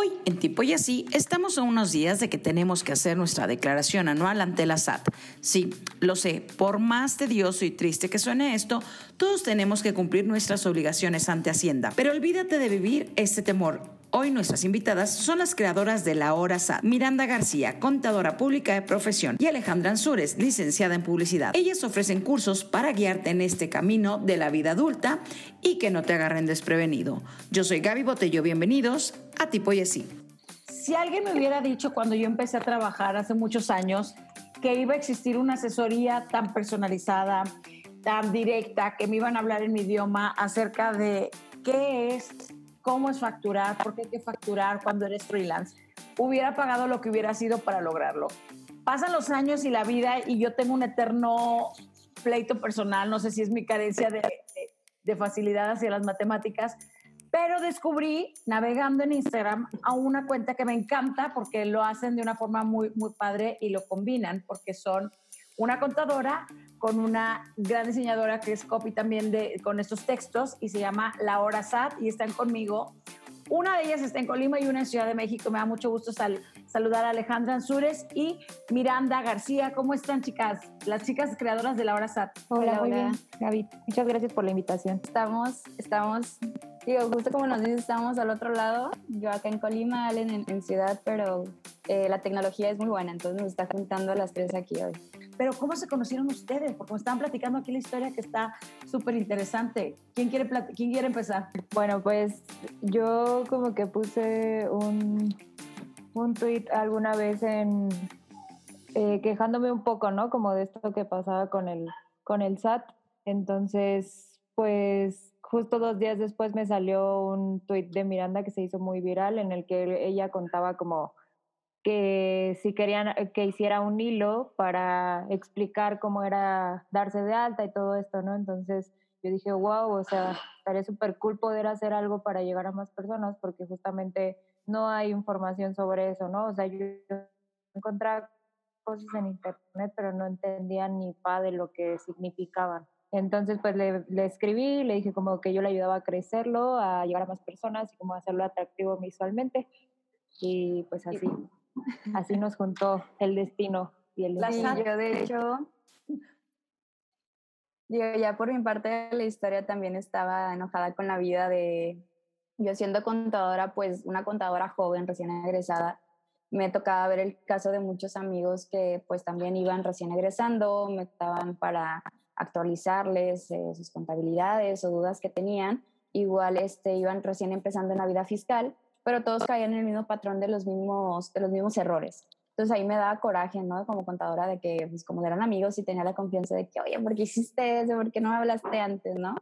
Hoy en Tipo y Así estamos a unos días de que tenemos que hacer nuestra declaración anual ante la SAT. Sí, lo sé, por más tedioso y triste que suene esto, todos tenemos que cumplir nuestras obligaciones ante Hacienda. Pero olvídate de vivir ese temor. Hoy nuestras invitadas son las creadoras de La Hora SAT, Miranda García, contadora pública de profesión, y Alejandra Ansures, licenciada en publicidad. Ellas ofrecen cursos para guiarte en este camino de la vida adulta y que no te agarren desprevenido. Yo soy Gaby Botello, bienvenidos a Tipo y Así. Si alguien me hubiera dicho cuando yo empecé a trabajar hace muchos años que iba a existir una asesoría tan personalizada, tan directa, que me iban a hablar en mi idioma acerca de qué es, cómo es facturar, por qué hay que facturar cuando eres freelance, hubiera pagado lo que hubiera sido para lograrlo. Pasan los años y la vida y yo tengo un eterno pleito personal, no sé si es mi carencia de, de, de facilidad hacia las matemáticas, pero descubrí navegando en Instagram a una cuenta que me encanta porque lo hacen de una forma muy, muy padre y lo combinan porque son una contadora con una gran diseñadora que es copy también de, con estos textos y se llama La Hora SAT y están conmigo. Una de ellas está en Colima y una en Ciudad de México. Me da mucho gusto sal, saludar a Alejandra Ansures y Miranda García. ¿Cómo están, chicas? Las chicas creadoras de La Hora SAT. Hola, hola, muy bien. Gaby. Muchas gracias por la invitación. Estamos, estamos Digo, justo como nos dices, estamos al otro lado. Yo acá en Colima, Allen en, en ciudad, pero eh, la tecnología es muy buena, entonces nos está juntando a las tres aquí hoy. Pero ¿cómo se conocieron ustedes? Porque me estaban platicando aquí la historia que está súper interesante. ¿Quién quiere, ¿Quién quiere empezar? Bueno, pues yo como que puse un, un tweet alguna vez en eh, quejándome un poco, ¿no? Como de esto que pasaba con el, con el SAT. Entonces, pues justo dos días después me salió un tuit de Miranda que se hizo muy viral en el que ella contaba como que si querían eh, que hiciera un hilo para explicar cómo era darse de alta y todo esto, ¿no? Entonces yo dije, wow, o sea, estaría súper cool poder hacer algo para llegar a más personas porque justamente no hay información sobre eso, ¿no? O sea, yo encontraba cosas en internet, pero no entendía ni pa de lo que significaban. Entonces, pues le, le, escribí, le dije como que yo le ayudaba a crecerlo, a llegar a más personas y como hacerlo atractivo visualmente. Y pues así, así nos juntó el destino y el sí, yo de hecho, yo ya por mi parte de la historia también estaba enojada con la vida de, yo siendo contadora, pues una contadora joven, recién egresada, me tocaba ver el caso de muchos amigos que pues también iban recién egresando, me estaban para actualizarles eh, sus contabilidades o dudas que tenían. Igual este, iban recién empezando en la vida fiscal, pero todos caían en el mismo patrón de los mismos, de los mismos errores. Entonces ahí me daba coraje, ¿no? Como contadora de que, pues como eran amigos y tenía la confianza de que, oye, ¿por qué hiciste eso? ¿Por qué no me hablaste antes, no?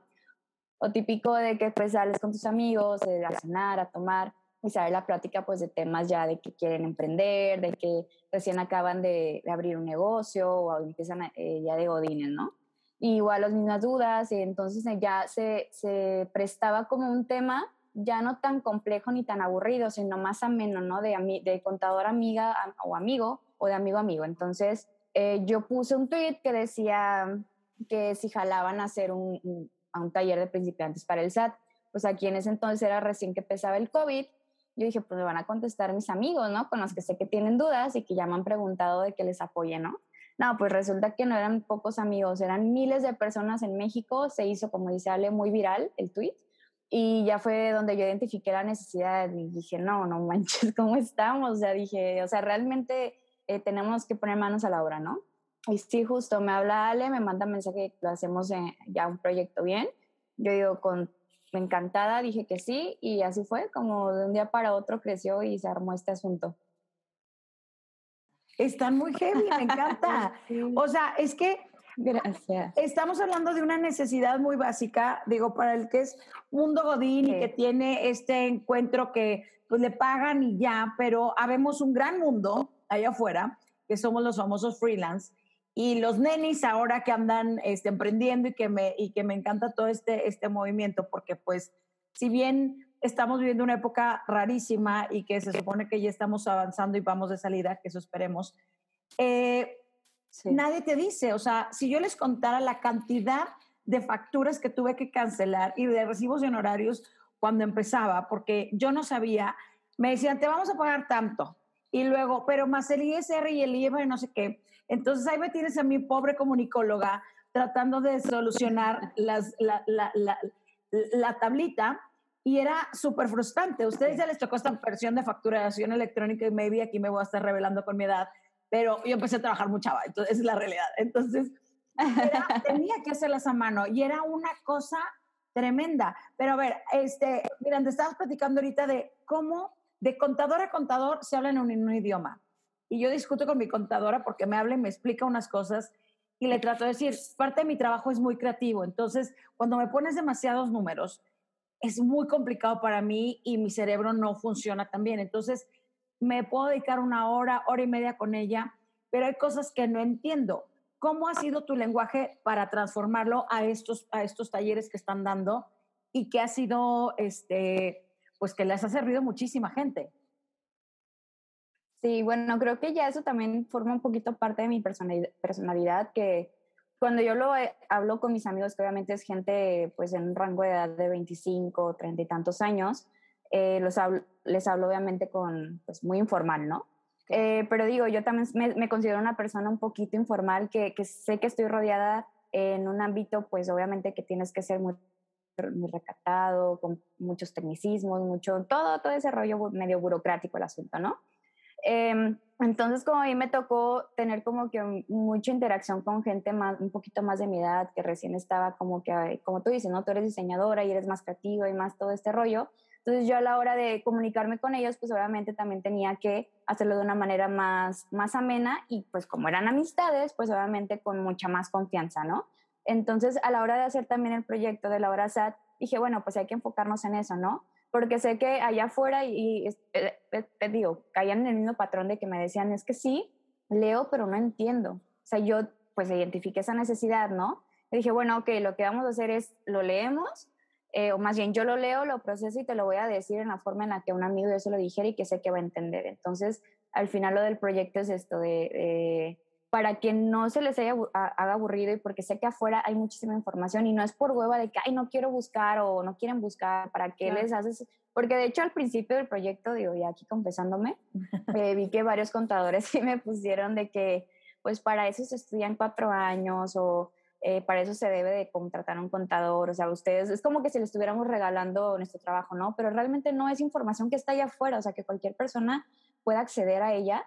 O típico de que pues sales con tus amigos, de a cenar, a tomar, y sale la plática pues de temas ya de que quieren emprender, de que recién acaban de, de abrir un negocio o empiezan eh, ya de godines, ¿no? igual las mismas dudas, y entonces ya se, se, prestaba como un tema ya no tan complejo ni tan aburrido, sino más ameno, ¿no? De, de contador amiga o amigo o de amigo amigo. Entonces eh, yo puse un tweet que decía que si jalaban a hacer un, a un taller de principiantes para el SAT, pues aquí en ese entonces era recién que empezaba el COVID, yo dije, pues me van a contestar mis amigos, ¿no? Con los que sé que tienen dudas y que ya me han preguntado de que les apoye, ¿no? No, pues resulta que no eran pocos amigos, eran miles de personas en México. Se hizo, como dice Ale, muy viral el tweet. Y ya fue donde yo identifiqué la necesidad y dije, no, no manches, ¿cómo estamos? O sea, dije, o sea, realmente eh, tenemos que poner manos a la obra, ¿no? Y sí, justo me habla Ale, me manda mensaje lo hacemos en, ya un proyecto bien. Yo digo, con encantada, dije que sí, y así fue, como de un día para otro creció y se armó este asunto. Están muy heavy, me encanta. O sea, es que Gracias. Estamos hablando de una necesidad muy básica, digo, para el que es mundo godín sí. y que tiene este encuentro que pues le pagan y ya, pero habemos un gran mundo allá afuera, que somos los famosos freelance, y los nenis ahora que andan este, emprendiendo y que, me, y que me encanta todo este, este movimiento, porque pues si bien estamos viviendo una época rarísima y que se supone que ya estamos avanzando y vamos de salida, que eso esperemos. Eh, sí. Nadie te dice, o sea, si yo les contara la cantidad de facturas que tuve que cancelar y de recibos y honorarios cuando empezaba, porque yo no sabía me decían, te vamos a pagar tanto. Y luego, pero más el ISR y el IVA y no sé qué. Entonces ahí me tienes a mi pobre comunicóloga tratando de solucionar las, la, la, la, la tablita y era súper frustrante. Ustedes ya les tocó esta versión de facturación electrónica y maybe aquí me voy a estar revelando con mi edad, pero yo empecé a trabajar muy chava, entonces esa es la realidad. Entonces, tenía que hacerlas a mano y era una cosa tremenda. Pero a ver, este, miren, te estabas platicando ahorita de cómo de contador a contador se habla en un, en un idioma. Y yo discuto con mi contadora porque me habla y me explica unas cosas y le trato de decir, parte de mi trabajo es muy creativo, entonces cuando me pones demasiados números, es muy complicado para mí y mi cerebro no funciona tan bien. Entonces, me puedo dedicar una hora, hora y media con ella, pero hay cosas que no entiendo. ¿Cómo ha sido tu lenguaje para transformarlo a estos, a estos talleres que están dando y que ha sido, este, pues que les ha servido muchísima gente? Sí, bueno, creo que ya eso también forma un poquito parte de mi personalidad, que cuando yo lo hablo con mis amigos, que obviamente es gente pues en un rango de edad de 25, 30 y tantos años, eh, los les hablo obviamente con, pues muy informal, ¿no? Eh, pero digo, yo también me, considero una persona un poquito informal, que, que, sé que estoy rodeada en un ámbito, pues obviamente que tienes que ser muy, muy recatado, con muchos tecnicismos, mucho, todo, todo ese rollo medio burocrático el asunto, ¿no? Em, entonces, como a mí me tocó tener como que mucha interacción con gente más, un poquito más de mi edad, que recién estaba como que, como tú dices, ¿no? Tú eres diseñadora y eres más creativa y más todo este rollo. Entonces yo a la hora de comunicarme con ellos, pues obviamente también tenía que hacerlo de una manera más, más amena y pues como eran amistades, pues obviamente con mucha más confianza, ¿no? Entonces a la hora de hacer también el proyecto de la hora SAT, dije, bueno, pues hay que enfocarnos en eso, ¿no? porque sé que allá afuera, y, eh, eh, te, digo, caían en el mismo patrón de que me decían, es que sí, leo, pero no entiendo. O sea, yo pues identifiqué esa necesidad, ¿no? Y dije, bueno, ok, lo que vamos a hacer es, lo leemos, eh, o más bien yo lo leo, lo proceso y te lo voy a decir en la forma en la que un amigo de eso lo dijera y que sé que va a entender. Entonces, al final lo del proyecto es esto de para que no se les haya, haga aburrido y porque sé que afuera hay muchísima información y no es por hueva de que, ay, no quiero buscar o no quieren buscar, ¿para qué les haces? Porque de hecho al principio del proyecto, digo, ya aquí confesándome, eh, vi que varios contadores sí me pusieron de que, pues para eso se estudian cuatro años o eh, para eso se debe de contratar a un contador, o sea, ustedes, es como que si le estuviéramos regalando nuestro trabajo, ¿no? Pero realmente no es información que está allá afuera, o sea, que cualquier persona pueda acceder a ella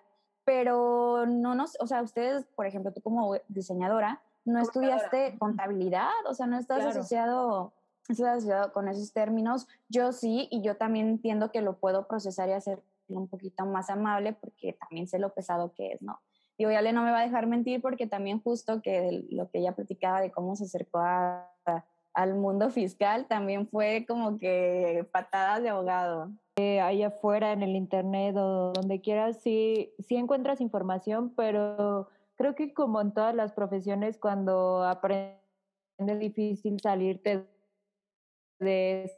pero no nos, o sea, ustedes, por ejemplo, tú como diseñadora, no estudiaste contabilidad, o sea, no estás asociado, asociado con esos términos. Yo sí, y yo también entiendo que lo puedo procesar y hacer un poquito más amable porque también sé lo pesado que es, ¿no? Digo, Ale no me va a dejar mentir porque también justo que lo que ella platicaba de cómo se acercó al mundo fiscal también fue como que patadas de abogado. Eh, ahí afuera en el internet o donde quieras, sí, sí encuentras información, pero creo que como en todas las profesiones, cuando aprendes es difícil salirte de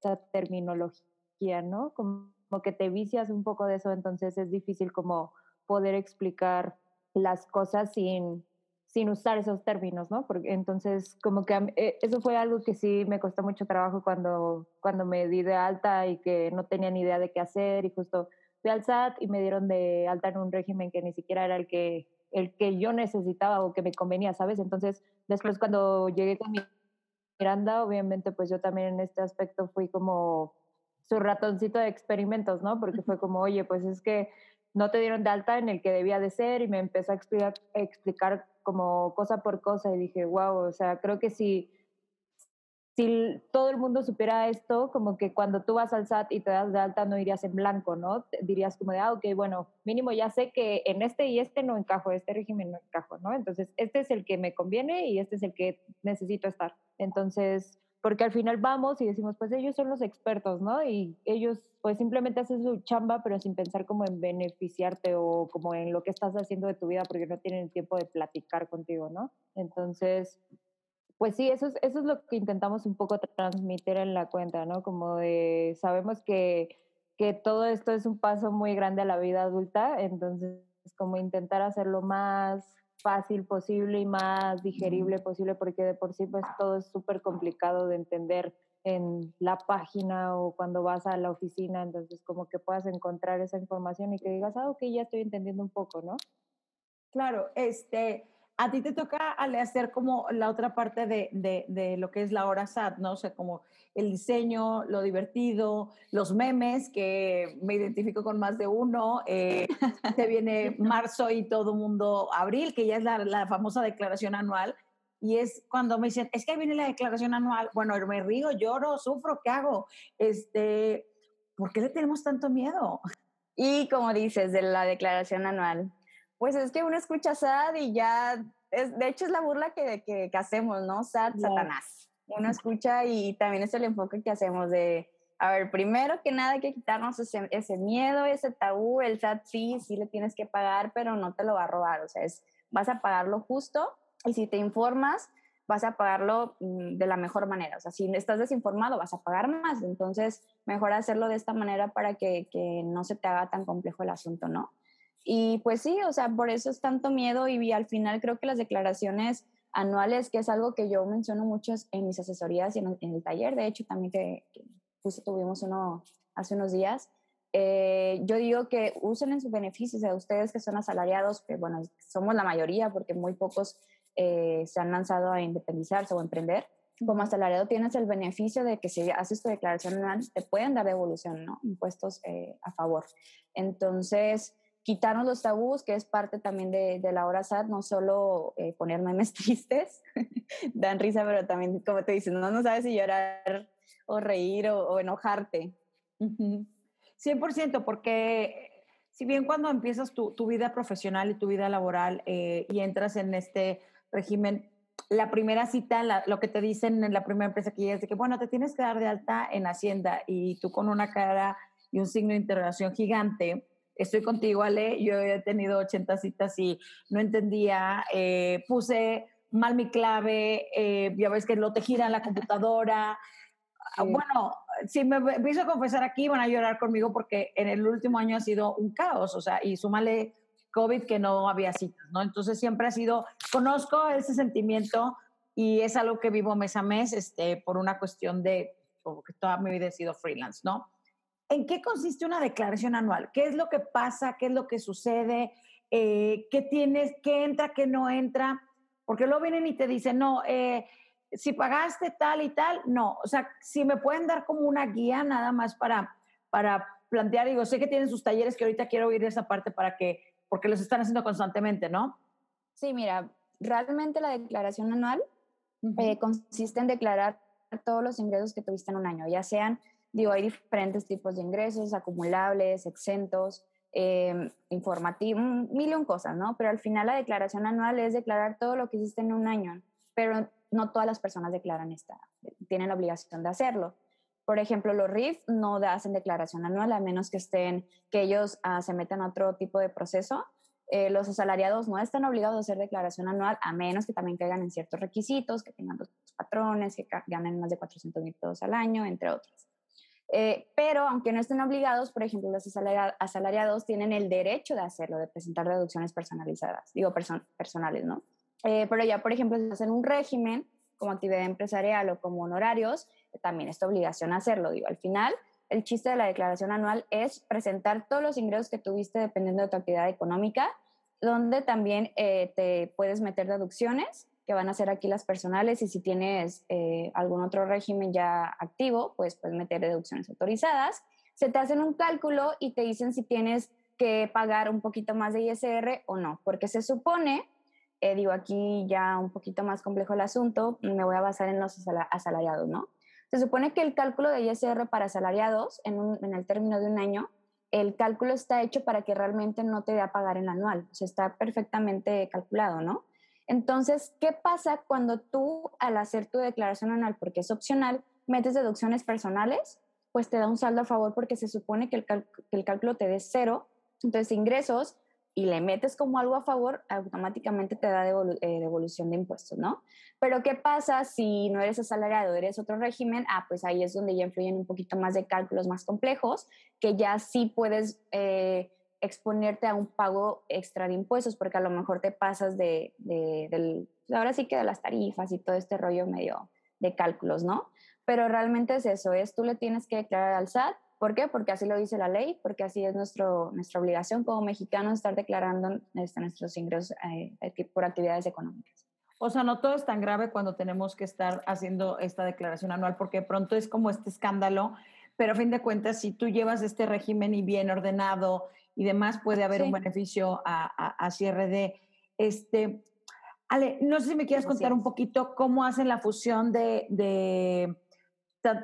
esa terminología, ¿no? Como, como que te vicias un poco de eso, entonces es difícil como poder explicar las cosas sin, sin usar esos términos, ¿no? Porque entonces, como que eh, eso fue algo que sí me costó mucho trabajo cuando, cuando me di de alta y que no tenía ni idea de qué hacer y justo fui al SAT y me dieron de alta en un régimen que ni siquiera era el que, el que yo necesitaba o que me convenía, ¿sabes? Entonces, después cuando llegué con mi Miranda, obviamente, pues yo también en este aspecto fui como su ratoncito de experimentos, ¿no? Porque fue como, oye, pues es que no te dieron de alta en el que debía de ser y me empezó a explicar, como cosa por cosa y dije, wow, o sea, creo que si, si todo el mundo supiera esto, como que cuando tú vas al SAT y te das de alta no irías en blanco, ¿no? Dirías como de, ah, ok, bueno, mínimo ya sé que en este y este no encajo, este régimen no encajo, ¿no? Entonces, este es el que me conviene y este es el que necesito estar. Entonces, porque al final vamos y decimos, pues ellos son los expertos, ¿no? Y ellos pues simplemente hacen su chamba, pero sin pensar como en beneficiarte o como en lo que estás haciendo de tu vida, porque no tienen tiempo de platicar contigo, ¿no? Entonces, pues sí, eso es, eso es lo que intentamos un poco transmitir en la cuenta, ¿no? Como de, sabemos que, que todo esto es un paso muy grande a la vida adulta, entonces como intentar hacerlo más fácil posible y más digerible posible, porque de por sí pues todo es súper complicado de entender en la página o cuando vas a la oficina, entonces como que puedas encontrar esa información y que digas, ah, ok, ya estoy entendiendo un poco, ¿no? Claro, este, a ti te toca hacer como la otra parte de, de, de, lo que es la hora SAT, ¿no? O sea, como el diseño, lo divertido, los memes, que me identifico con más de uno. Eh, se viene marzo y todo mundo, abril, que ya es la, la famosa declaración anual y es cuando me dicen, es que viene la declaración anual, bueno, me río, lloro, sufro, ¿qué hago? Este, ¿Por qué le tenemos tanto miedo? Y como dices, de la declaración anual, pues es que uno escucha SAD y ya, es, de hecho es la burla que, que, hacemos, ¿no? SAD, Satanás. Uno escucha y también es el enfoque que hacemos de, a ver, primero que nada hay que quitarnos ese, ese miedo, ese tabú, el SAT sí, sí le tienes que pagar, pero no te lo va a robar, o sea, es, vas a pagarlo justo y si te informas, vas a pagarlo mm, de la mejor manera. O sea, si estás desinformado, vas a pagar más. Entonces, mejor hacerlo de esta manera para que, que no se te haga tan complejo el asunto, ¿no? Y pues sí, o sea, por eso es tanto miedo y al final creo que las declaraciones anuales, que es algo que yo menciono mucho en mis asesorías y en, el taller, de hecho también que, que tuvimos uno hace unos días, eh, yo digo que usen en sus beneficios a ustedes que son asalariados, que bueno, somos la mayoría porque muy pocos eh, se han lanzado a independizarse o emprender, como asalariado tienes el beneficio de que si haces tu declaración anual, te pueden dar devolución, ¿no? Impuestos eh, a favor. Entonces, quitarnos los tabús, que es parte también de, de la hora SAT, no solo eh, poner memes tristes, dan risa, pero también, como te dicen, no, no sabes si llorar o reír o, enojarte. 100%, porque si bien cuando empiezas tu, tu, vida profesional y tu vida laboral y entras en este régimen, la primera cita, lo que te dicen en la primera empresa que es de que, bueno, te tienes que dar de alta en Hacienda y tú con una cara y un signo de interrogación gigante. Estoy contigo, Ale. Yo he tenido 80 citas y no entendía. Eh, puse mal mi clave, eh, ya ves que lo te gira en la computadora. Bueno, si me empiezo a confesar aquí, van a llorar conmigo porque en el último año ha sido un caos, o sea, y súmale COVID que no había citas, ¿no? Entonces siempre ha sido, conozco ese sentimiento y es algo que vivo mes a mes este, por una cuestión de, porque toda mi vida he sido freelance, ¿no? ¿En qué consiste una declaración anual? ¿Qué es lo que pasa? ¿Qué es lo que sucede? Eh, ¿Qué tienes? ¿Qué entra? ¿Qué no entra? Porque luego vienen y te dicen, no, eh, si pagaste tal y tal, no. O sea, si me pueden dar como una guía nada más para, para plantear, digo, sé que tienen sus talleres que ahorita quiero oír esa parte para que porque los están haciendo constantemente, ¿no? Sí, mira, realmente la declaración anual eh, consiste en declarar todos los ingresos que tuviste en un año, ya sean, digo, hay diferentes tipos de ingresos, acumulables, exentos, eh, informativos, mil y un cosas, ¿no? Pero al final la declaración anual es declarar todo lo que hiciste en un año, pero no todas las personas declaran esta, tienen la obligación de hacerlo. Por ejemplo, los RIF no hacen declaración anual a menos que estén, que ellos uh, se metan a otro tipo de proceso. Eh, los asalariados no están obligados a hacer declaración anual a menos que también caigan en ciertos requisitos, que tengan dos patrones, que ganen más de 400 mil pesos al año, entre otros. Eh, pero aunque no estén obligados, por ejemplo, los asalariados tienen el derecho de hacerlo, de presentar deducciones personalizadas, digo person personales, ¿no? Eh, pero ya, por ejemplo, si hacen un régimen como actividad empresarial o como honorarios, también esta obligación hacerlo. Digo, al final, el chiste de la declaración anual es presentar todos los ingresos que tuviste dependiendo de tu actividad económica, donde también eh, te puedes meter deducciones que van a ser aquí las personales y si tienes eh, algún otro régimen ya activo, pues puedes meter deducciones autorizadas. Se te hacen un cálculo y te dicen si tienes que pagar un poquito más de ISR o no, porque se supone, eh, digo aquí ya un poquito más complejo el asunto, me voy a basar en los asalariados, ¿no? Se supone que el cálculo de ISR para asalariados en, en el término de un año, el cálculo está hecho para que realmente no te dé a pagar en anual, o sea, está perfectamente calculado, ¿no? Entonces, ¿qué pasa cuando tú al hacer tu declaración anual, porque es opcional, metes deducciones personales? Pues te da un saldo a favor porque se supone que el, que el cálculo te dé cero, entonces ingresos y le metes como algo a favor, automáticamente te da eh, devolución de impuestos, ¿no? Pero ¿qué pasa si no eres asalariado, eres otro régimen? Ah, pues ahí es donde ya influyen un poquito más de cálculos más complejos, que ya sí puedes eh, exponerte a un pago extra de impuestos, porque a lo mejor te pasas de, de, del, ahora sí que de las tarifas y todo este rollo medio, de cálculos, ¿no? Pero realmente es eso, es tú le tienes que declarar al SAT. ¿Por qué? Porque así lo dice la ley, porque así es nuestro, nuestra obligación como mexicanos estar declarando este, nuestros ingresos eh, por actividades económicas. O sea, no todo es tan grave cuando tenemos que estar haciendo esta declaración anual, porque pronto es como este escándalo, pero a fin de cuentas, si tú llevas este régimen y bien ordenado y demás, puede haber un beneficio a, cierre de este. Ale, no sé si me quieres contar un poquito cómo hacen la fusión de, de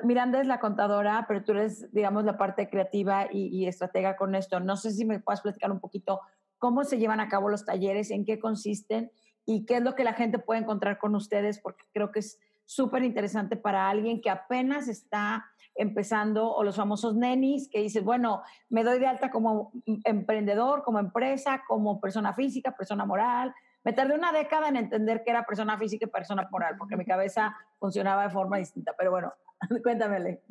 Miranda es la contadora, pero tú eres, digamos, la parte creativa y, y, estratega con esto. No sé si me puedes platicar un poquito cómo se llevan a cabo los talleres, en qué consisten y qué es lo que la gente puede encontrar con ustedes, porque creo que es súper interesante para alguien que apenas está empezando, o los famosos nenis, que dices, bueno, me doy de alta como emprendedor, como empresa, como persona física, persona moral. Me tardé una década en entender que era persona física y persona moral, porque mi cabeza funcionaba de forma distinta. Pero bueno, cuéntamele.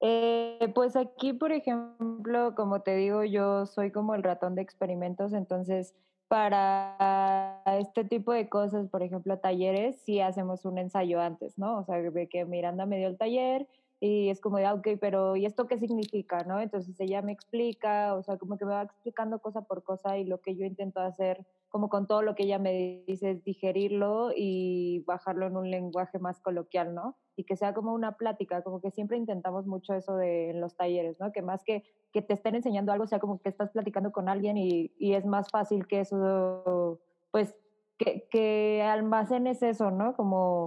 Eh, pues aquí, por ejemplo, como te digo, yo soy como el ratón de experimentos, entonces para este tipo de cosas, por ejemplo, talleres, sí hacemos un ensayo antes, ¿no? O sea, de que Miranda me dio el taller y es como de, ah, ok, pero ¿y esto qué significa, no? Entonces ella me explica, o sea, como que me va explicando cosa por cosa y lo que yo intento hacer, como con todo lo que ella me dice, es digerirlo y bajarlo en un lenguaje más coloquial, ¿no? y que sea como una plática, como que siempre intentamos mucho eso de en los talleres, ¿no? Que más que que te estén enseñando algo, sea como que estás platicando con alguien y, y es más fácil que eso, pues, que, que almacenes eso, ¿no? Como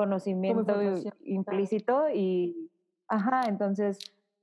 conocimiento implícito y, ajá, entonces,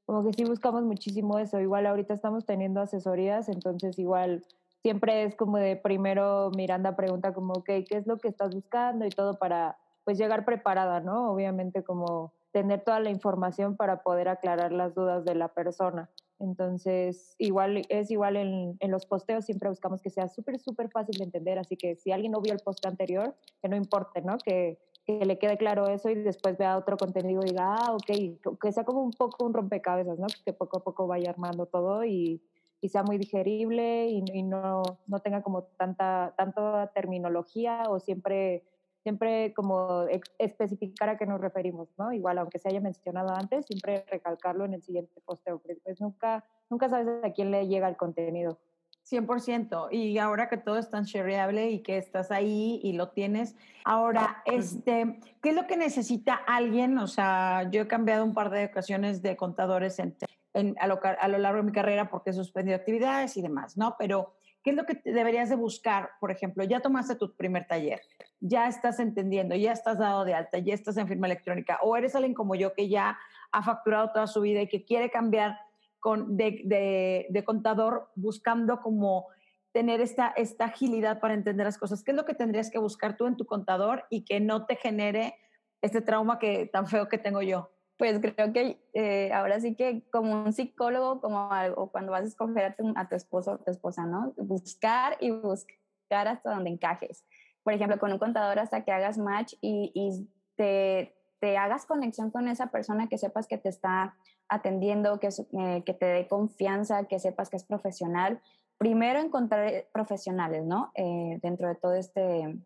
como que sí buscamos muchísimo eso. Igual ahorita estamos teniendo asesorías, entonces igual siempre es como de primero Miranda pregunta como, ok, ¿qué es lo que estás buscando? Y todo para pues llegar preparada, ¿no? Obviamente como tener toda la información para poder aclarar las dudas de la persona. Entonces, igual es igual en, en los posteos, siempre buscamos que sea súper, súper fácil de entender, así que si alguien no vio el post anterior, que no importe, ¿no? Que, que le quede claro eso y después vea otro contenido y diga, ah, ok, que sea como un poco un rompecabezas, ¿no? Que poco a poco vaya armando todo y, y sea muy digerible y, no, no tenga como tanta, tanta terminología o siempre siempre como especificar a qué nos referimos, ¿no? Igual, aunque se haya mencionado antes, siempre recalcarlo en el siguiente posteo, pues nunca, nunca sabes a quién le llega el contenido. 100%. Y ahora que todo es tan shareable y que estás ahí y lo tienes, ahora, este, ¿qué es lo que necesita alguien? O sea, yo he cambiado un par de ocasiones de contadores en, a, lo, a, lo, largo de mi carrera porque he suspendido actividades y demás, ¿no? Pero ¿Qué es lo que deberías de buscar? Por ejemplo, ya tomaste tu primer taller, ya estás entendiendo, ya estás dado de alta, ya estás en firma electrónica, o eres alguien como yo que ya ha facturado toda su vida y que quiere cambiar de, contador buscando como tener esta, esta agilidad para entender las cosas. ¿Qué es lo que tendrías que buscar tú en tu contador y que no te genere este trauma que tan feo que tengo yo? pues creo que eh, ahora sí que como un psicólogo, como algo, cuando vas a escoger a tu, a tu esposo o tu esposa, ¿no? Buscar y buscar hasta donde encajes. Por ejemplo, con un contador hasta que hagas match y, y te, te, hagas conexión con esa persona, que sepas que te está atendiendo, que, eh, que te dé confianza, que sepas que es profesional. Primero encontrar profesionales, ¿no? Eh, dentro de todo este,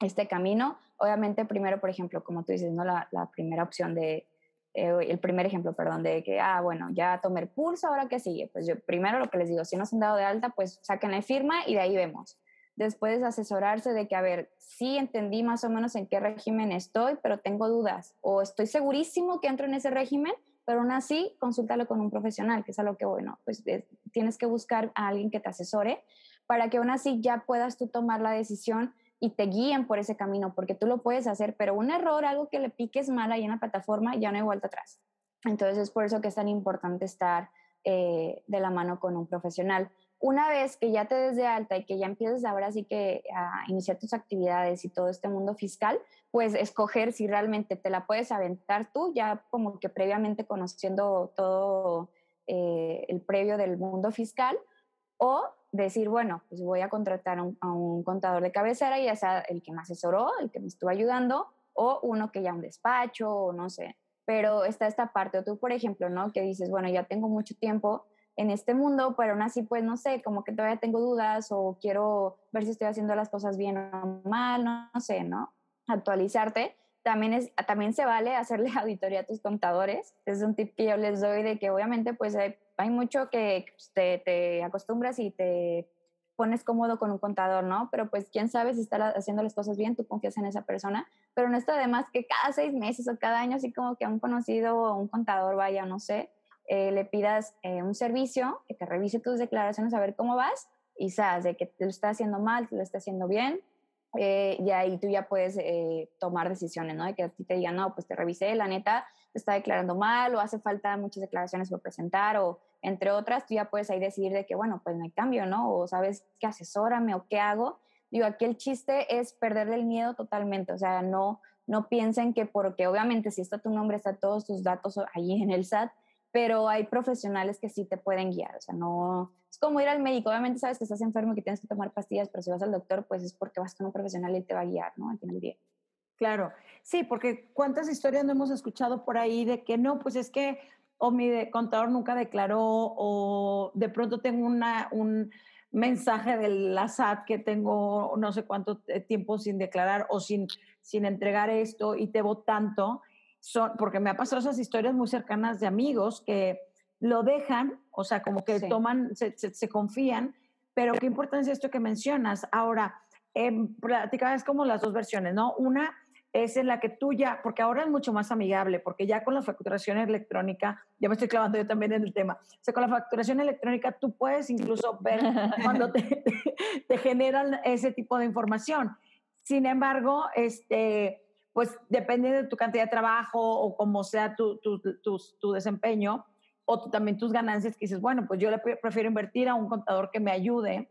este camino. Obviamente, primero, por ejemplo, como tú dices, ¿no? La, la primera opción de eh, el primer ejemplo, perdón, de que, ah, bueno, ya tomé el pulso, ahora qué sigue. Pues yo primero lo que les digo, si no se han dado de alta, pues saquen la firma y de ahí vemos. Después asesorarse de que, a ver, sí entendí más o menos en qué régimen estoy, pero tengo dudas. O estoy segurísimo que entro en ese régimen, pero aún así, consúltalo con un profesional, que es a lo que, bueno, pues tienes que buscar a alguien que te asesore para que aún así ya puedas tú tomar la decisión y te guíen por ese camino, porque tú lo puedes hacer, pero un error, algo que le piques mal ahí en la plataforma, ya no hay vuelta atrás. Entonces es por eso que es tan importante estar eh, de la mano con un profesional. Una vez que ya te des de alta y que ya empiezas ahora sí que a iniciar tus actividades y todo este mundo fiscal, pues escoger si realmente te la puedes aventar tú, ya como que previamente conociendo todo eh, el previo del mundo fiscal, o decir, bueno, pues voy a contratar a un, contador de cabecera, ya sea el que me asesoró, el que me estuvo ayudando, o uno que ya un despacho, o no sé. Pero está esta parte, o tú, por ejemplo, ¿no? Que dices, bueno, ya tengo mucho tiempo en este mundo, pero aún así, pues, no sé, como que todavía tengo dudas o quiero ver si estoy haciendo las cosas bien o mal, no, sé, ¿no? Actualizarte. también, es, también se vale hacerle auditoría a tus contadores. Es un tip que yo les doy de que obviamente pues hay, mucho que pues, te, te acostumbras y te pones cómodo con un contador, ¿no? Pero pues quién sabe si está haciendo las cosas bien, tú confías en esa persona, pero no está además que cada seis meses o cada año, así como que a un conocido o un contador vaya, no sé, eh, le pidas eh, un servicio, que te revise tus declaraciones a ver cómo vas y sabes de que te lo está haciendo mal, te lo está haciendo bien, eh, y ahí tú ya puedes tomar decisiones, ¿no? De que a ti te digan, no, pues te revisé, la neta, te está declarando mal o hace falta muchas declaraciones por presentar o entre otras, tú ya puedes ahí decidir de que, bueno, pues me cambio, ¿no? O sabes qué asesórame o qué hago. Digo, aquí el chiste es perderle el miedo totalmente, o sea, no, no piensen que porque obviamente si está tu nombre, está todos tus datos ahí en el SAT, pero hay profesionales que sí te pueden guiar, o sea, no, es como ir al médico, obviamente sabes que estás enfermo y que tienes que tomar pastillas, pero si vas al doctor, pues es porque vas con un profesional y te va a guiar, ¿no? Al final del día. Claro, sí, porque cuántas historias no hemos escuchado por ahí de que no, pues es que o mi contador nunca declaró o de pronto tengo una, un mensaje de la SAT que tengo no sé cuánto tiempo sin declarar o sin, sin entregar esto y debo tanto, son, porque me ha pasado esas historias muy cercanas de amigos que lo dejan, o sea, como que toman, se, se, confían, pero qué importancia es esto que mencionas. Ahora, eh, es como las dos versiones, ¿no? Una es en la que tú ya, porque ahora es mucho más amigable, porque ya con la facturación electrónica, ya me estoy clavando yo también en el tema, o sea, con la facturación electrónica tú puedes incluso ver cuando te, te, generan ese tipo de información. Sin embargo, este, pues depende de tu cantidad de trabajo o como sea tu, tu, tu, tu desempeño, o también tus ganancias, que dices, bueno, pues yo le prefiero invertir a un contador que me ayude,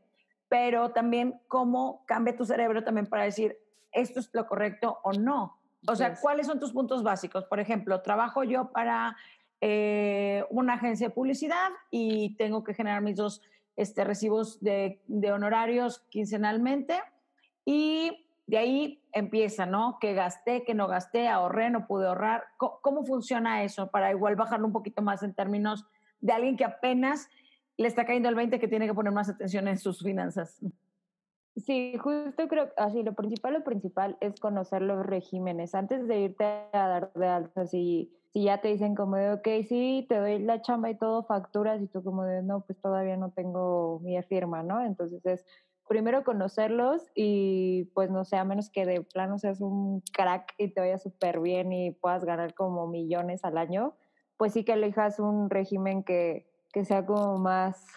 pero también cómo cambia tu cerebro también para decir, esto es lo correcto o no. O sea, ¿cuáles son tus puntos básicos? Por ejemplo, trabajo yo para eh, una agencia de publicidad y tengo que generar mis dos este, recibos de, de, honorarios quincenalmente y de ahí empieza, ¿no? ¿Qué gasté, qué no gasté, ahorré, no pude ahorrar? ¿Cómo, ¿Cómo, funciona eso? Para igual bajarlo un poquito más en términos de alguien que apenas le está cayendo el 20 que tiene que poner más atención en sus finanzas. Sí, justo creo, así lo principal, lo principal es conocer los regímenes. Antes de irte a dar de alta, si, si ya te dicen como de, ok, sí, te doy la chamba y todo, facturas, y tú como de, no, pues todavía no tengo mi firma, ¿no? Entonces es primero conocerlos y pues no sé, a menos que de plano seas un crack y te vaya súper bien y puedas ganar como millones al año, pues sí que elijas un régimen que, que sea como más,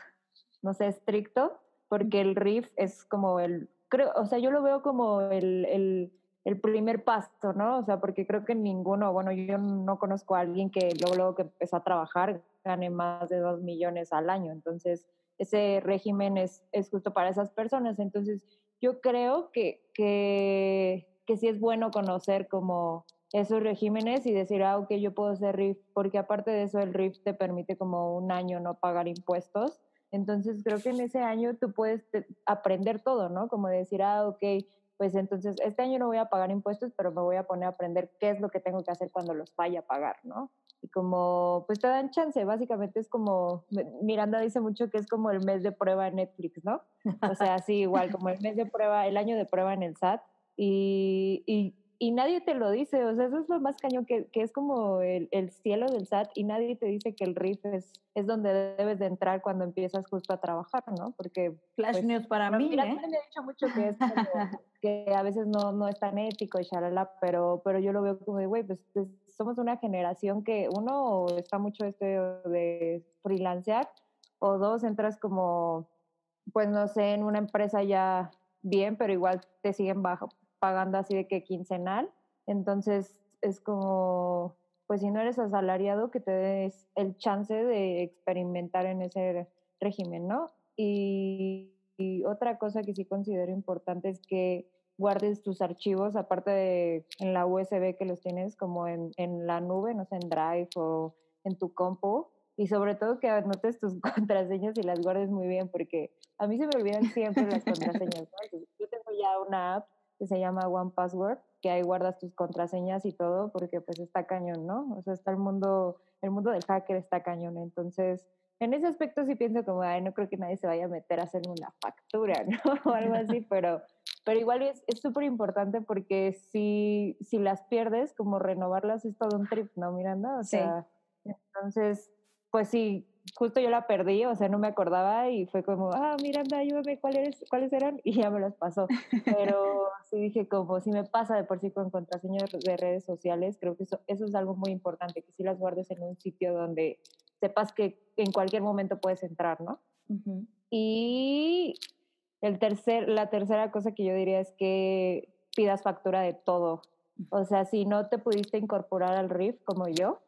no sé, estricto porque el RIF es como el, creo, o sea, yo lo veo como el, el, el, primer paso, ¿no? O sea, porque creo que ninguno, bueno, yo no conozco a alguien que luego, luego que empezó a trabajar gane más de dos millones al año, entonces ese régimen es, es justo para esas personas, entonces yo creo que, que, que sí es bueno conocer como esos regímenes y decir, ah, ok, yo puedo hacer RIF, porque aparte de eso el RIF te permite como un año no pagar impuestos entonces creo que en ese año tú puedes aprender todo, ¿no? Como decir, ah, ok, pues entonces este año no voy a pagar impuestos, pero me voy a poner a aprender qué es lo que tengo que hacer cuando los vaya a pagar, ¿no? Y como, pues te dan chance, básicamente es como, Miranda dice mucho que es como el mes de prueba en Netflix, ¿no? O sea, sí, igual, como el mes de prueba, el año de prueba en el SAT. Y, y y nadie te lo dice, o sea, eso es lo más cañón, que, que es como el, el, cielo del SAT y nadie te dice que el RIF es, es donde debes de entrar cuando empiezas justo a trabajar, ¿no? Porque... Flash pues, news para mí, ¿eh? me ha dicho mucho que, es que a veces no, no es tan ético y shalala, pero, pero yo lo veo como de, güey, pues, pues, somos una generación que uno está mucho este de freelancear o dos entras como, pues no sé, en una empresa ya bien, pero igual te siguen bajo, pagando así de que quincenal. Entonces es como, pues si no eres asalariado, que te des el chance de experimentar en ese régimen, ¿no? Y, otra cosa que sí considero importante es que guardes tus archivos, aparte de en la USB que los tienes como en, en la nube, no sé, en Drive o en tu compu, y sobre todo que anotes tus contraseñas y las guardes muy bien, porque a mí se me olvidan siempre las contraseñas. ¿no? Yo tengo ya una app que se llama One Password, que ahí guardas tus contraseñas y todo, porque pues está cañón, ¿no? O sea, está el mundo, el mundo del hacker está cañón. Entonces, en ese aspecto sí pienso como, ay, no creo que nadie se vaya a meter a hacer una factura, ¿no? o algo así, pero, pero igual es súper importante porque si, si las pierdes, como renovarlas es todo un trip, ¿no, Miranda? O sea, entonces, pues sí, justo yo la perdí, o sea, no me acordaba y fue como, ah, Miranda, ayúdame, ¿cuáles, cuáles eran? Y ya me las pasó. Pero sí dije, como si me pasa de por sí con contraseñas de redes sociales, creo que eso, eso es algo muy importante, que si las guardes en un sitio donde sepas que en cualquier momento puedes entrar, ¿no? Y el tercer, la tercera cosa que yo diría es que pidas factura de todo. O sea, si no te pudiste incorporar al RIF como yo,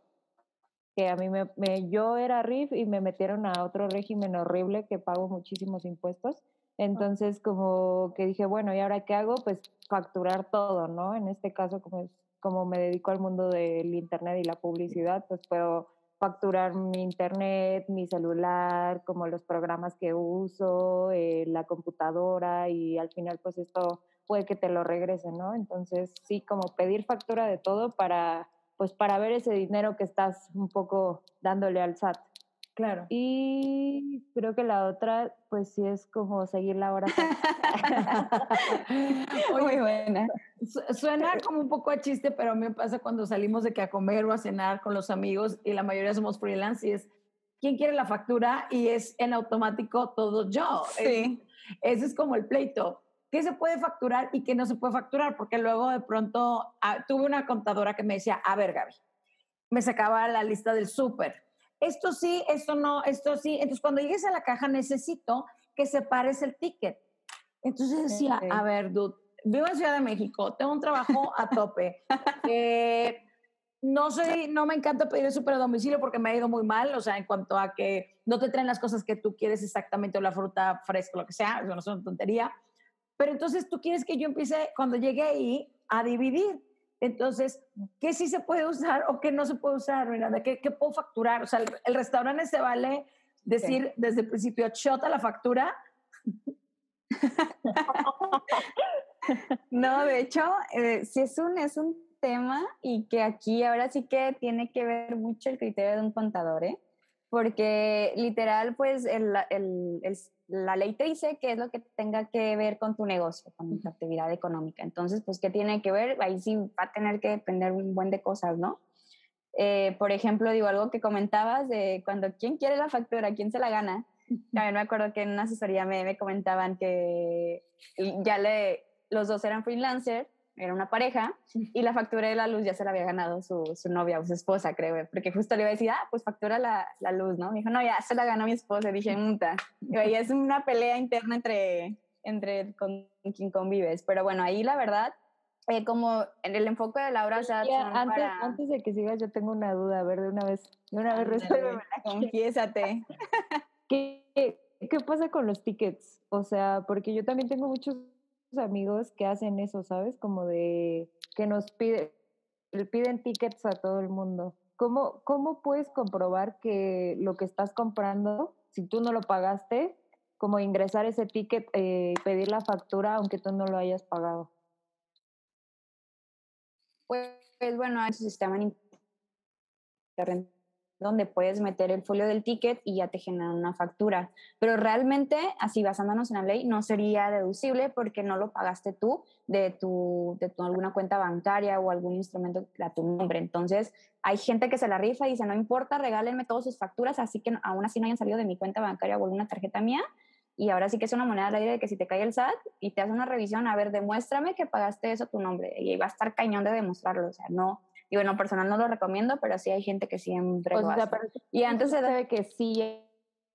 que a mí me, yo era RIF y me metieron a otro régimen horrible que pago muchísimos impuestos. Entonces, como que dije, bueno, ¿y ahora qué hago? Pues facturar todo, ¿no? En este caso, como, como me dedico al mundo del Internet y la publicidad, pues puedo facturar mi Internet, mi celular, como los programas que uso, eh, la computadora y al final, pues esto puede que te lo regrese, ¿no? Entonces, sí, como pedir factura de todo para pues para ver ese dinero que estás un poco dándole al SAT. Claro. Y creo que la otra, pues sí es como seguir la hora. Muy buena. Suena como un poco a chiste, pero a mí me pasa cuando salimos de que a comer o a cenar con los amigos y la mayoría somos freelance y es, ¿quién quiere la factura? Y es en automático todo yo. Sí. ese es como el pleito qué se puede facturar y qué no se puede facturar, porque luego de pronto ah, tuve una contadora que me decía, a ver, Gaby, me sacaba la lista del súper. Esto sí, esto no, esto sí. Entonces, cuando llegues a la caja, necesito que separes el ticket. Entonces decía, a ver, dude, vivo en Ciudad de México, tengo un trabajo a tope. Eh, no soy, no me encanta pedir el súper a domicilio porque me ha ido muy mal, o sea, en cuanto a que no te traen las cosas que tú quieres exactamente o la fruta fresca, lo que sea, eso no es una tontería. Pero entonces tú quieres que yo empiece, cuando llegue ahí, a dividir. Entonces, ¿qué sí se puede usar o qué no se puede usar, Miranda? ¿Qué, qué puedo facturar? O sea, el, restaurante se vale decir desde el principio, shot a la factura. no, de hecho, eh, sí es un, es un tema y que aquí ahora sí que tiene que ver mucho el criterio de un contador, ¿eh? porque literal, pues el, el, la ley te dice qué es lo que tenga que ver con tu negocio, con tu actividad económica. Entonces, pues, ¿qué tiene que ver? Ahí sí va a tener que depender un buen de cosas, ¿no? Eh, por ejemplo, digo algo que comentabas de cuando quién quiere la factura, quién se la gana. También me acuerdo que en una asesoría me, me comentaban que ya le, los dos eran freelancers era una pareja, y la factura de la luz ya se la había ganado su, su novia o su esposa, creo, porque justo le iba a decir, ah, pues factura la, la luz, ¿no? Me dijo, no, ya se la ganó mi esposa, y dije, muta. Y ahí es una pelea interna entre, entre con quien convives, pero bueno, ahí la verdad, eh, como en el enfoque de Laura, o sea, antes, antes de que sigas, yo tengo una duda, a ver, de una vez, de una vez resuélveme. Confiésate. ¿Qué, ¿Qué pasa con los tickets? O sea, porque yo también tengo muchos amigos que hacen eso, ¿sabes? Como de que nos pide, piden tickets a todo el mundo. ¿Cómo, ¿Cómo puedes comprobar que lo que estás comprando, si tú no lo pagaste, como ingresar ese ticket y eh, pedir la factura aunque tú no lo hayas pagado? Pues, bueno, hay un sistema donde puedes meter el folio del ticket y ya te generan una factura. Pero realmente, así basándonos en la ley, no sería deducible porque no lo pagaste tú de tu, de tu alguna cuenta bancaria o algún instrumento a tu nombre. Entonces, hay gente que se la rifa y dice, no importa, regálenme todas sus facturas, así que aún así no hayan salido de mi cuenta bancaria o alguna tarjeta mía. Y ahora sí que es una moneda al aire de que si te cae el SAT y te hace una revisión, a ver, demuéstrame que pagaste eso a tu nombre. Y va a estar cañón de demostrarlo. O sea, no, y bueno, personal no lo recomiendo, pero sí hay gente que siempre lo hace. y antes se debe que sí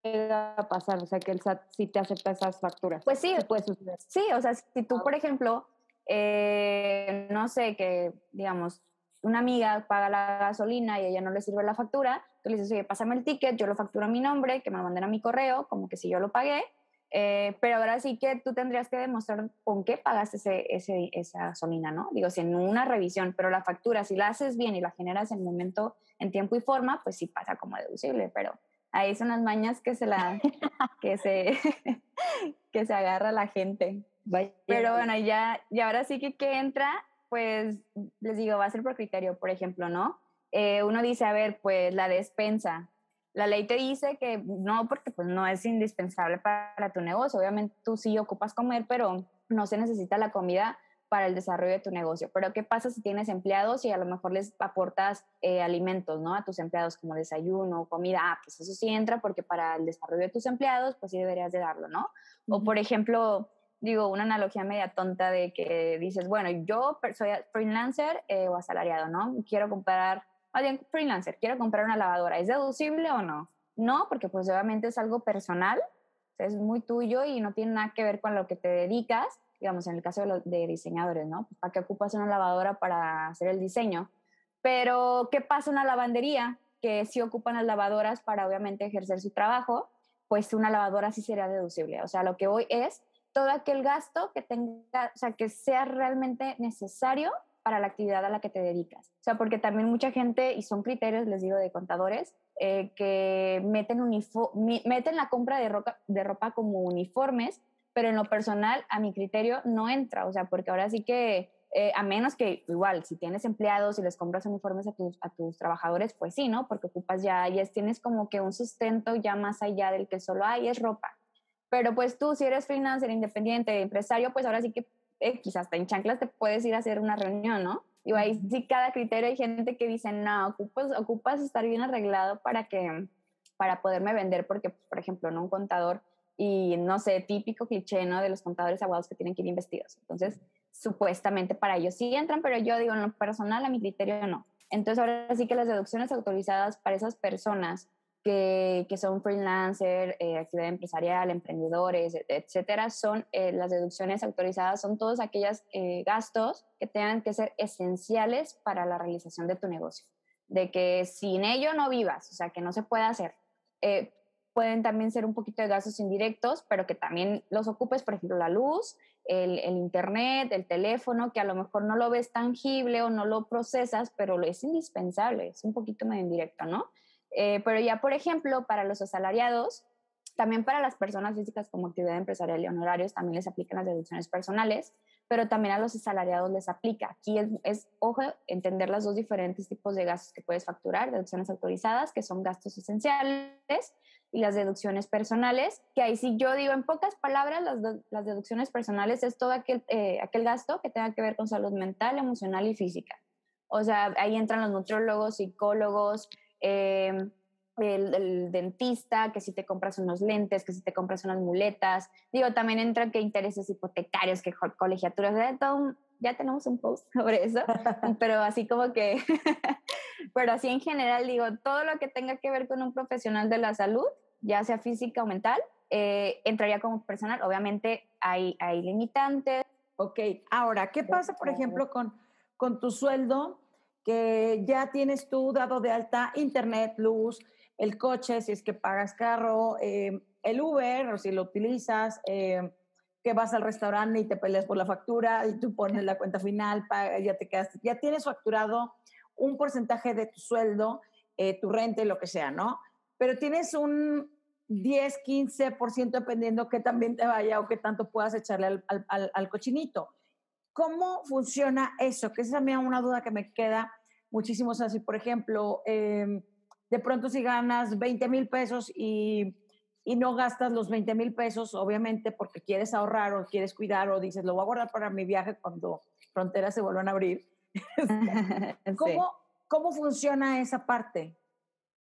llega a pasar, o sea, que el SAT sí te acepta esas facturas. Pues sí, puede suceder. Sí, o sea, si tú, por ejemplo, eh, no sé, que digamos, una amiga paga la gasolina y a ella no le sirve la factura, tú le dices, oye, pásame el ticket, yo lo facturo a mi nombre, que me lo manden a mi correo, como que si yo lo pagué, eh, pero ahora sí que tú tendrías que demostrar con qué pagaste ese, ese, esa gasolina, ¿no? Digo, si en una revisión, pero la factura, si la haces bien y la generas en momento, en tiempo y forma, pues sí pasa como deducible, pero ahí son las mañas que se la, que se, que se agarra la gente. Pero bueno, ya, y ahora sí que que entra, pues les digo, va a ser por criterio, por ejemplo, ¿no? Eh, uno dice, a ver, pues la despensa, la ley te dice que no, porque pues no es indispensable para tu negocio. Obviamente tú sí ocupas comer, pero no se necesita la comida para el desarrollo de tu negocio. Pero ¿qué pasa si tienes empleados y a lo mejor les aportas eh, alimentos, ¿no? A tus empleados como desayuno, comida, ah, pues eso sí entra porque para el desarrollo de tus empleados, pues sí deberías de darlo, ¿no? O por ejemplo, digo, una analogía media tonta de que dices, bueno, yo soy freelancer eh, o asalariado, ¿no? Quiero comprar, más bien freelancer, quiero comprar una lavadora, ¿es deducible o no? No, porque pues obviamente es algo personal, es muy tuyo y no tiene nada que ver con lo que te dedicas digamos, en el caso de, de diseñadores, ¿no? Pues, ¿Para qué ocupas una lavadora para hacer el diseño? Pero, ¿qué pasa una lavandería? Que si ocupan las lavadoras para, obviamente, ejercer su trabajo, pues una lavadora sí sería deducible. O sea, lo que hoy es todo aquel gasto que tenga, o sea, que sea realmente necesario para la actividad a la que te dedicas. O sea, porque también mucha gente, y son criterios, les digo, de contadores, eh, que meten, meten la compra de, ropa, de ropa como uniformes pero en lo personal, a mi criterio, no entra, o sea, porque ahora sí que, eh, a menos que igual, si tienes empleados y les compras uniformes a tus, a tus trabajadores, pues sí, ¿no? Porque ocupas ya, ya tienes como que un sustento ya más allá del que solo hay, es ropa. Pero pues tú, si eres freelancer, independiente, empresario, pues ahora sí que eh, quizás hasta en chanclas te puedes ir a hacer una reunión, ¿no? Y ahí sí cada criterio hay gente que dice, no, ocupas, ocupas estar bien arreglado para que, para poderme vender, porque, por ejemplo, ¿no? un contador y no sé, típico cliché, ¿no? De los contadores abogados que tienen que ir investigados. Entonces, supuestamente para ellos sí entran, pero yo digo, en lo personal, a mi criterio no. Entonces, ahora sí que las deducciones autorizadas para esas personas que, que son freelancer, eh, actividad empresarial, emprendedores, etcétera, son eh, las deducciones autorizadas, son todos aquellos eh, gastos que tengan que ser esenciales para la realización de tu negocio. De que sin ello no vivas, o sea, que no se puede hacer pueden también ser un poquito de gastos indirectos, pero que también los ocupes, por ejemplo, la luz, el, internet, el teléfono, que a lo mejor no lo ves tangible o no lo procesas, pero es indispensable, es un poquito medio indirecto, ¿no? Eh, pero ya, por ejemplo, para los asalariados, también para las personas físicas como actividad empresarial y honorarios, también les aplican las deducciones personales, pero también a los asalariados les aplica. Aquí es, ojo, entender los dos diferentes tipos de gastos que puedes facturar, deducciones autorizadas, que son gastos esenciales, y las deducciones personales, que ahí sí yo digo en pocas palabras, las, las deducciones personales es todo aquel, eh, aquel gasto que tenga que ver con salud mental, emocional y física. O sea, ahí entran los nutriólogos, psicólogos, em, el, dentista, que si te compras unos lentes, que si te compras unas muletas. Digo, también entran que intereses hipotecarios, que colegiaturas, de todo, ya tenemos un post sobre eso, pero así como que, pero así en general digo, todo lo que tenga que ver con un profesional de la salud, ya sea física o mental, eh, entraría como personal. Obviamente hay, hay limitantes. Ok, ahora, ¿qué pasa, por ejemplo, con, con tu sueldo que ya tienes tú dado de alta internet, luz, el coche, si es que pagas carro, eh, el Uber, o si lo utilizas, eh, que vas al restaurante y te peleas por la factura y tú pones la cuenta final, ya te quedas, ya tienes facturado un porcentaje de tu sueldo, eh, tu renta y lo que sea, ¿no? Pero tienes un 10, 15% dependiendo que también te vaya o que tanto puedas echarle al, al, al cochinito. ¿Cómo funciona eso? Que esa es a una duda que me queda muchísimo. O sea, si por ejemplo, em, de pronto si ganas 20 mil pesos y y no gastas los 20 mil pesos, obviamente, porque quieres ahorrar o quieres cuidar o dices, lo voy a guardar para mi viaje cuando fronteras se vuelvan a abrir. ¿Cómo, ¿Cómo funciona esa parte?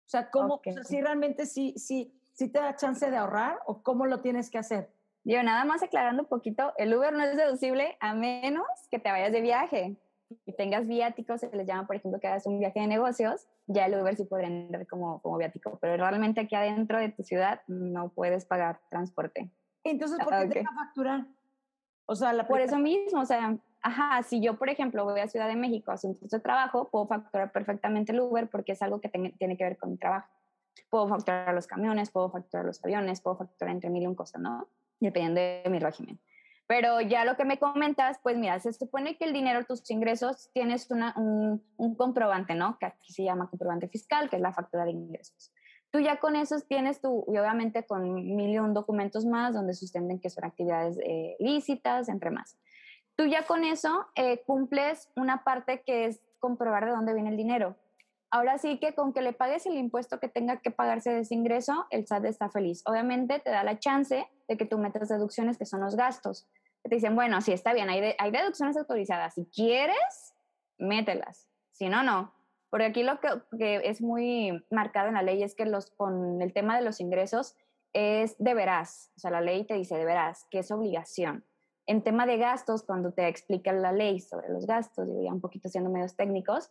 O sea, ¿cómo, si realmente sí, sí, sí te da chance de ahorrar o cómo lo tienes que hacer? Yo nada más aclarando un poquito, el Uber no es deducible a menos que te vayas de viaje y tengas viáticos, se les llama, por ejemplo, que hagas un viaje de negocios, ya el Uber sí podría entrar como, como viático, pero realmente aquí adentro de tu ciudad no puedes pagar transporte. Entonces, ¿por qué te va a facturar? O sea, la por eso mismo, o sea, ajá, si yo, por ejemplo, voy a Ciudad de México a un de trabajo, puedo facturar perfectamente el Uber porque es algo que tiene que ver con mi trabajo. Puedo facturar los camiones, puedo facturar los aviones, puedo facturar entre mil y un cosas, ¿no? Dependiendo de mi régimen. Pero ya lo que me comentas, pues mira, se supone que el dinero, tus ingresos, tienes una, un, un, comprobante, ¿no? Que aquí se llama comprobante fiscal, que es la factura de ingresos. Tú ya con esos tienes tú, y obviamente con mil y un documentos más donde sustenten que son actividades eh, lícitas, entre más. Tú ya con eso eh, cumples una parte que es comprobar de dónde viene el dinero. Ahora sí que con que le pagues el impuesto que tenga que pagarse de ese ingreso, el SAT está feliz. Obviamente te da la chance de que tú metas deducciones que son los gastos. te dicen, bueno, sí, está bien, hay, deducciones autorizadas. Si quieres, mételas. Si no, no. Porque aquí lo que, es muy marcado en la ley es que los, con el tema de los ingresos es deberás. O sea, la ley te dice deberás, que es obligación. En tema de gastos, cuando te explica la ley sobre los gastos, digo ya un poquito siendo medios técnicos,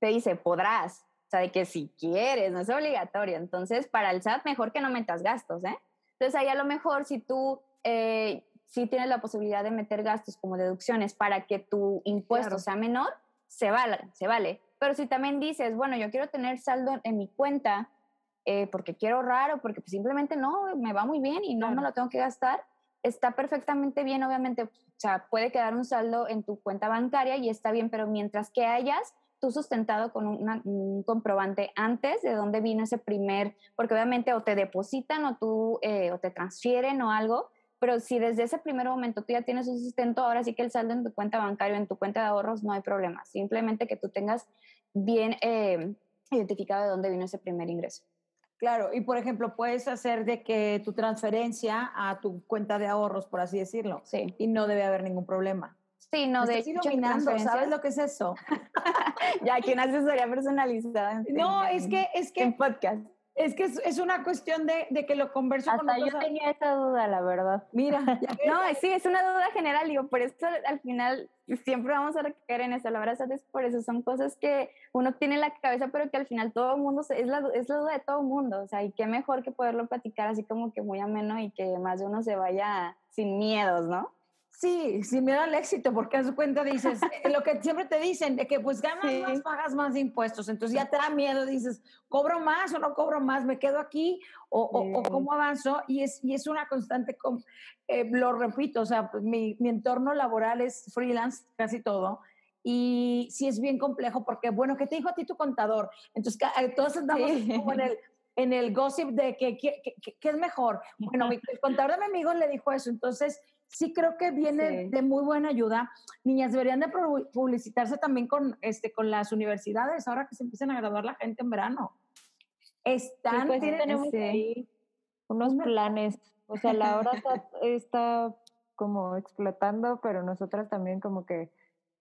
te dice podrás. O sea, de que si quieres, no es obligatorio. Entonces, para el SAT, mejor que no metas gastos, ¿eh? Entonces, ahí a lo mejor si tú eh, si tienes la posibilidad de meter gastos como deducciones para que tu impuesto sea menor, se vale, se vale. Pero si también dices, bueno, yo quiero tener saldo en mi cuenta eh, porque quiero ahorrar o porque simplemente no, me va muy bien y no me lo tengo que gastar, está perfectamente bien, obviamente, o sea, puede quedar un saldo en tu cuenta bancaria y está bien, pero mientras que hayas tú sustentado con un comprobante antes de dónde vino ese primer, porque obviamente o te depositan o tú eh, o te transfieren o algo, pero si desde ese primer momento tú ya tienes un sustento, ahora sí que el saldo en tu cuenta bancaria, en tu cuenta de ahorros, no hay problema. Simplemente que tú tengas bien eh, identificado de dónde vino ese primer ingreso. Claro, y por ejemplo, puedes hacer de que tu transferencia a tu cuenta de ahorros, por así decirlo, sí. y no debe haber ningún problema. Sí, no, de hecho, ¿sabes lo que es eso? ya, que una asesoría personalizada. no, es que, es que. En podcast. Es que es, una cuestión de, de, que lo converso Hasta con yo tenía esa duda, la verdad. Mira. no, sí, es una duda general, digo, por eso al final siempre vamos a recaer en eso. La verdad es por eso son cosas que uno tiene en la cabeza, pero que al final todo el mundo, es la, es la duda de todo el mundo. O sea, y qué mejor que poderlo platicar así como que muy ameno y que más de uno se vaya sin miedos, ¿no? Sí, sin miedo al éxito, porque a su cuenta dices, eh, lo que siempre te dicen, de que pues ganas más, pagas más impuestos, entonces ya te da miedo, dices, ¿cobro más o no cobro más? ¿Me quedo aquí o, o, cómo avanzo? Y es, y es una constante, eh, lo repito, o sea, pues, mi, mi entorno laboral es freelance, casi todo, y sí es bien complejo porque, bueno, ¿qué te dijo a ti tu contador? Entonces, eh, todos andamos como en el, en el gossip de que, qué es mejor. Bueno, el contador de mi amigo le dijo eso, entonces sí creo que viene de muy buena ayuda. Niñas, deberían de publicitarse también con, este, con las universidades ahora que se empiezan a graduar la gente en verano. Están, pues, tenemos ahí unos planes. O sea, la hora está, está como explotando, pero nosotras también como que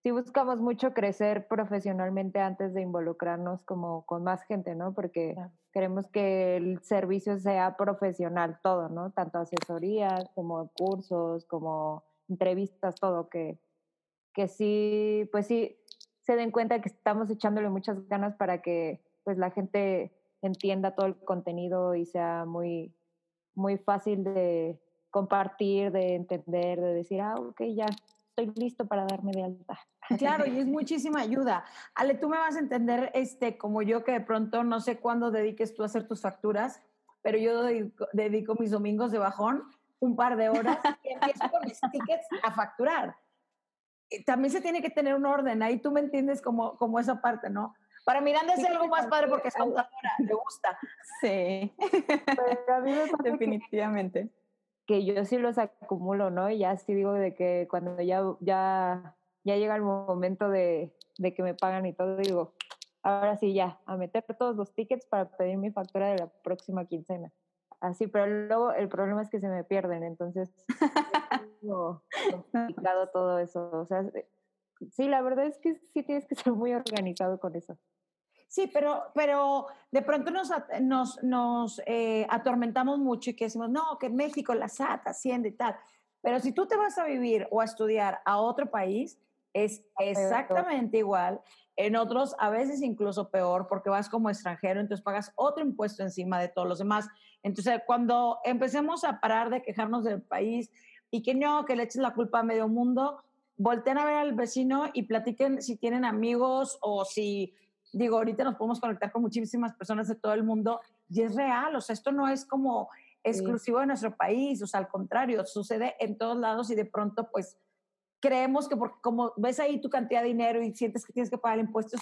sí buscamos mucho crecer profesionalmente antes de involucrarnos como con más gente, ¿no? Porque queremos que el servicio sea profesional todo, ¿no? Tanto asesorías como cursos, como entrevistas, todo, que, que sí, pues sí, se den cuenta que estamos echándole muchas ganas para que pues la gente entienda todo el contenido y sea muy, muy fácil de compartir, de entender, de decir, ah, ok, ya, estoy listo para darme de alta. Claro, y es muchísima ayuda. Ale, tú me vas a entender, este, como yo que de pronto no sé cuándo dediques tú a hacer tus facturas, pero yo dedico, mis domingos de bajón un par de horas y empiezo con mis tickets a facturar. También se tiene que tener un orden, ahí tú me entiendes como, como esa parte, ¿no? Para Miranda es algo más padre porque es contadora, le gusta. Sí, definitivamente que yo sí los acumulo, ¿no? Y ya sí digo de que cuando ya, ya, ya llega el momento de, de que me pagan y todo, digo, ahora sí ya, a meter todos los tickets para pedir mi factura de la próxima quincena. Así, pero luego el problema es que se me pierden, entonces es complicado todo eso. O sea, sí, la verdad es que sí tienes que ser muy organizado con eso. Sí, pero, pero de pronto nos, nos, nos eh, atormentamos mucho y que decimos, no, que México, la SAT, Hacienda y tal. Pero si tú te vas a vivir o a estudiar a otro país, es exactamente igual. En otros, a veces incluso peor, porque vas como extranjero, entonces pagas otro impuesto encima de todos los demás. Entonces, cuando empecemos a parar de quejarnos del país y que no, que le eches la culpa a medio mundo, volteen a ver al vecino y platiquen si tienen amigos o si digo, ahorita nos podemos conectar con muchísimas personas de todo el mundo y es real, o sea, esto no es como exclusivo de nuestro país, o sea, al contrario, sucede en todos lados y de pronto pues creemos que porque como ves ahí tu cantidad de dinero y sientes que tienes que pagar impuestos,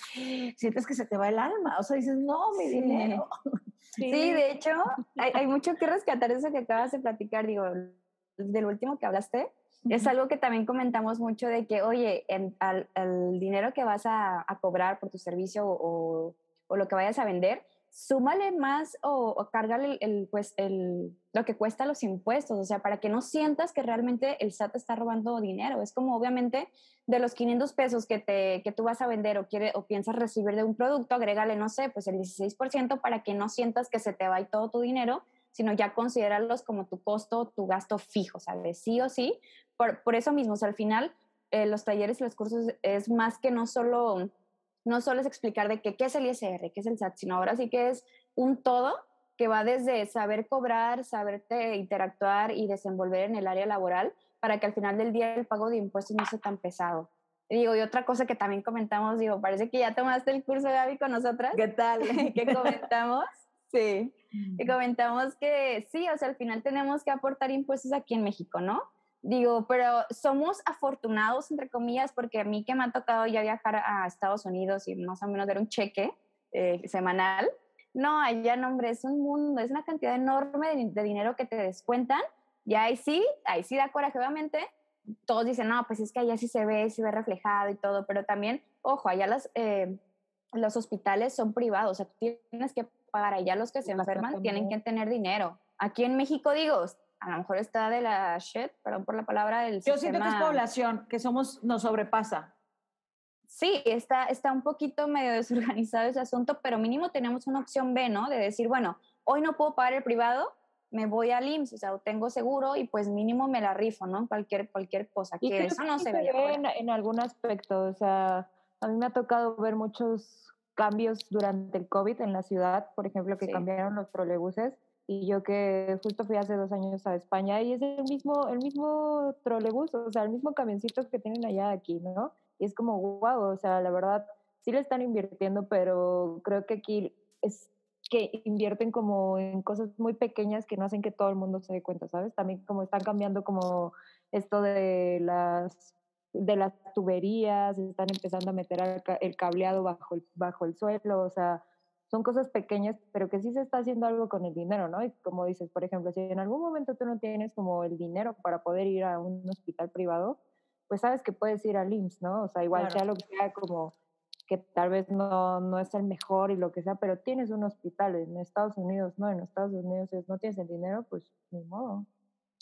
sientes que se te va el alma, o sea, dices, no, mi dinero. Sí. de hecho, hay, hay, mucho que rescatar eso que acabas de platicar, digo, del último que hablaste, es algo que también comentamos mucho de que, oye, el dinero que vas a, cobrar por tu servicio o, o, lo que vayas a vender, súmale más o, o cárgale el, pues, el, lo que cuesta los impuestos, o sea, para que no sientas que realmente el SAT está robando dinero. Es como obviamente de los 500 pesos que, te, que tú vas a vender o, quiere, o piensas recibir de un producto, agrégale, no sé, pues el 16% para que no sientas que se te va todo tu dinero, sino ya considerarlos como tu costo, tu gasto fijo, ¿sabes? Sí o sí. Por, por eso mismo, o sea, al final, eh, los talleres y los cursos es más que no solo no solo es explicar de qué es el ISR, qué es el SAT, sino ahora sí que es un todo que va desde saber cobrar, saberte interactuar y desenvolver en el área laboral para que al final del día el pago de impuestos no sea tan pesado. Y digo, y otra cosa que también comentamos, digo, parece que ya tomaste el curso, Gaby, con nosotras. ¿Qué tal? que comentamos, sí, que comentamos que sí, o sea, al final tenemos que aportar impuestos aquí en México, ¿no? Digo, pero somos afortunados, entre comillas, porque a mí que me ha tocado ya viajar a Estados Unidos y más o menos ver un cheque eh, semanal, no, allá, no, hombre, es un mundo, es una cantidad enorme de, dinero que te descuentan y ahí sí, ahí sí da coraje, obviamente. Todos dicen, no, pues es que allá sí se ve, se ve reflejado y todo, pero también, ojo, allá las, eh, los hospitales son privados, o sea, tú tienes que pagar allá los que se enferman, tienen que tener dinero. Aquí en México, digo, a lo mejor está de la shit, perdón por la palabra, del Yo siento que es población, que somos, nos sobrepasa. Sí, está, está un poquito medio desorganizado ese asunto, pero mínimo tenemos una opción B, ¿no? De decir, bueno, hoy no puedo pagar el privado, me voy al IMSS, o sea, tengo seguro y pues mínimo me la rifo, ¿no? Cualquier, cualquier cosa, que eso no se, ve. En, en algún aspecto, o sea, a mí me ha tocado ver muchos cambios durante el COVID en la ciudad, por ejemplo, que cambiaron los trolebuses y yo que justo fui hace dos años a España y es el mismo, el mismo trolebús, o sea, el mismo camioncito que tienen allá aquí, ¿no? Y es como, wow, o sea, la verdad, sí le están invirtiendo, pero creo que aquí es que invierten como en cosas muy pequeñas que no hacen que todo el mundo se dé cuenta, ¿sabes? También como están cambiando como esto de las de las tuberías, están empezando a meter el cableado bajo el, bajo el suelo, o sea, son cosas pequeñas, pero que sí se está haciendo algo con el dinero, ¿no? Y como dices, por ejemplo, si en algún momento tú no tienes como el dinero para poder ir a un hospital privado, pues sabes que puedes ir al IMSS, ¿no? O sea, igual sea lo que sea como que tal vez no, no es el mejor y lo que sea, pero tienes un hospital en Estados Unidos, ¿no? En Estados Unidos es, no tienes el dinero, pues ni modo.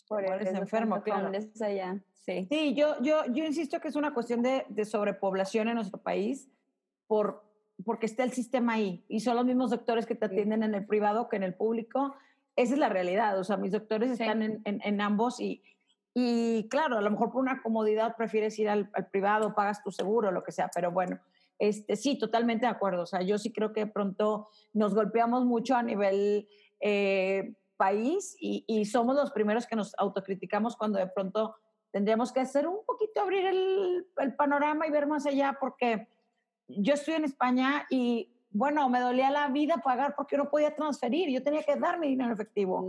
Por eso enfermo, claro. Allá. Sí, sí yo, yo, yo insisto que es una cuestión de, de sobrepoblación en nuestro país por, porque está el sistema ahí y son los mismos doctores que te atienden en el privado que en el público. Esa es la realidad, o sea, mis doctores están en, en, ambos y, y claro, a lo mejor por una comodidad prefieres ir al, privado, pagas tu seguro, lo que sea, pero bueno, este, sí, totalmente de acuerdo. O sea, yo sí creo que de pronto nos golpeamos mucho a nivel eh, país y, y, somos los primeros que nos autocriticamos cuando de pronto tendríamos que hacer un poquito, abrir el, el panorama y ver más allá porque yo estoy en España y bueno, me dolía la vida pagar porque no podía transferir, yo tenía que dar mi dinero efectivo.